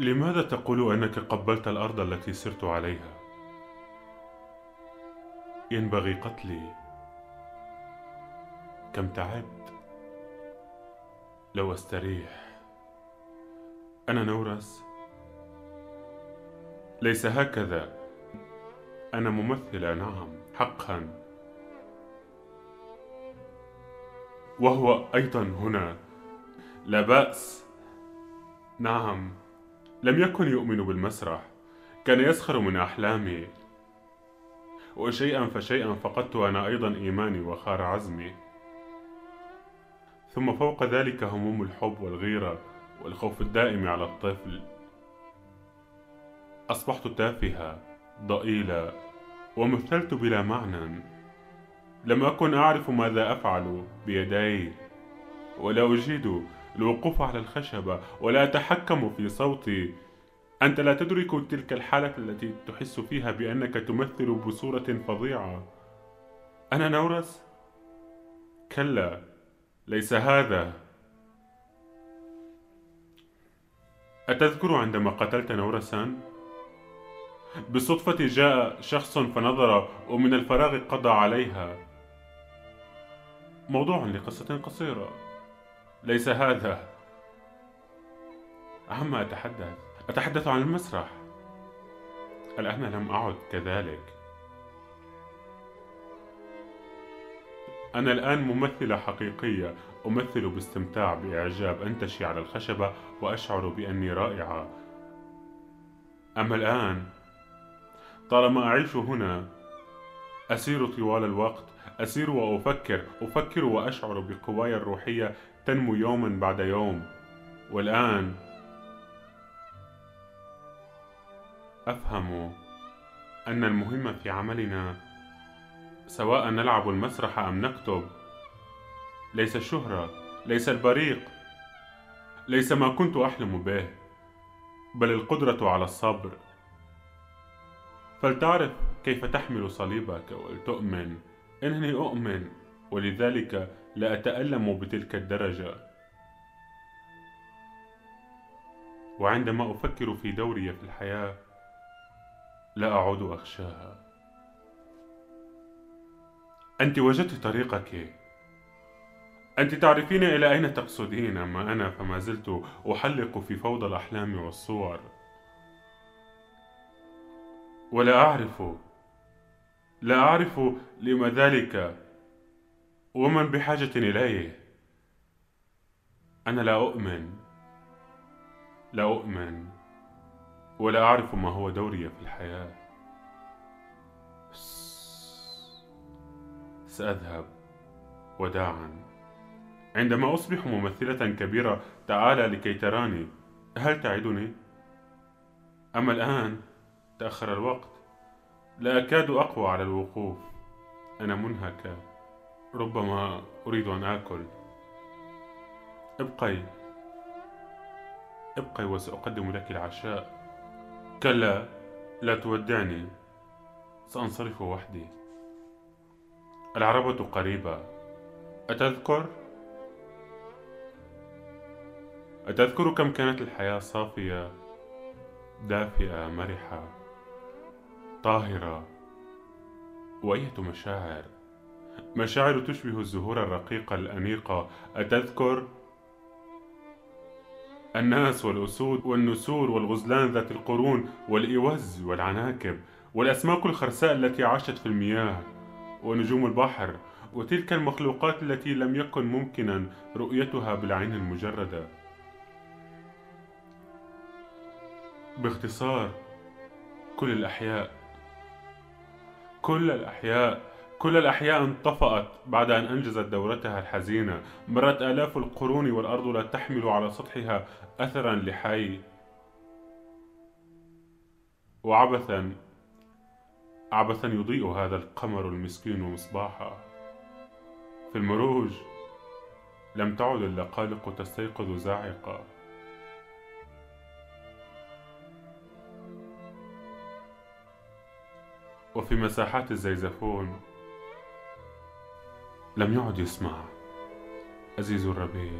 لماذا تقول أنك قبلت الأرض التي سرت عليها؟ ينبغي قتلي. كم تعبت. لو أستريح. أنا نورس. ليس هكذا. أنا ممثلة نعم حقا. وهو أيضا هنا. لا بأس. نعم. لم يكن يؤمن بالمسرح. كان يسخر من أحلامي. وشيئا فشيئا فقدت أنا أيضا إيماني وخار عزمي. ثم فوق ذلك هموم الحب والغيرة والخوف الدائم على الطفل. أصبحت تافهه ضئيله ومثلت بلا معنى. لم أكن أعرف ماذا أفعل بيدي ولا أجيد الوقوف على الخشبة ولا أتحكم في صوتي. أنت لا تدرك تلك الحالة التي تحس فيها بأنك تمثل بصورة فظيعة. أنا نورس؟ كلا ليس هذا. أتذكر عندما قتلت نورسا؟ بالصدفة جاء شخص فنظر ومن الفراغ قضى عليها. موضوع لقصة قصيرة. ليس هذا. عما أتحدث أتحدث عن المسرح. الآن لم أعد كذلك. أنا الآن ممثلة حقيقية. أمثل باستمتاع بإعجاب. أنتشي على الخشبة وأشعر بأني رائعة. أما الآن طالما أعيش هنا أسير طوال الوقت. أسير وأفكر أفكر وأشعر بقواي الروحية تنمو يوما بعد يوم. والآن أفهم أن المهم في عملنا سواء نلعب المسرح أم نكتب. ليس الشهرة ليس البريق ليس ما كنت أحلم به بل القدرة على الصبر. فلتعرف كيف تحمل صليبك ولتؤمن إنني أؤمن ولذلك لا أتألم بتلك الدرجة. وعندما أفكر في دوري في الحياة لا أعود أخشاها. أنت وجدت طريقك. أنت تعرفين إلى أين تقصدين أما أنا فما زلت أحلق في فوضى الأحلام والصور. ولا أعرف لا أعرف لما ذلك. ومن بحاجة إليه أنا لا أؤمن لا أؤمن ولا أعرف ما هو دوري في الحياة. سأذهب وداعا. عندما أصبح ممثلة كبيرة تعال لكي تراني. هل تعدني؟ أما الآن تأخر الوقت. لا أكاد أقوى على الوقوف. أنا منهكة. ربما أريد أن آكل. ابقي. ابقي وسأقدم لك العشاء. كلا لا تودعني. سأنصرف وحدي. العربة قريبة. أتذكر؟ أتذكر كم كانت الحياة صافية دافئة مرحة طاهرة. وأية مشاعر؟ مشاعر تشبه الزهور الرقيقة الأنيقة أتذكر؟ الناس والأسود والنسور والغزلان ذات القرون والإوز والعناكب والأسماك الخرساء التي عاشت في المياه ونجوم البحر وتلك المخلوقات التي لم يكن ممكنا رؤيتها بالعين المجردة باختصار كل الأحياء كل الأحياء كل الأحياء انطفأت بعد أن أنجزت دورتها الحزينة. مرت آلاف القرون والأرض لا تحمل على سطحها أثرا لحي. وعبثا عبثا يضيء هذا القمر المسكين مصباحا. في المروج لم تعد اللقالق تستيقظ زاعقة وفي مساحات الزيزفون لم يعد يسمع. أزيز الربيع.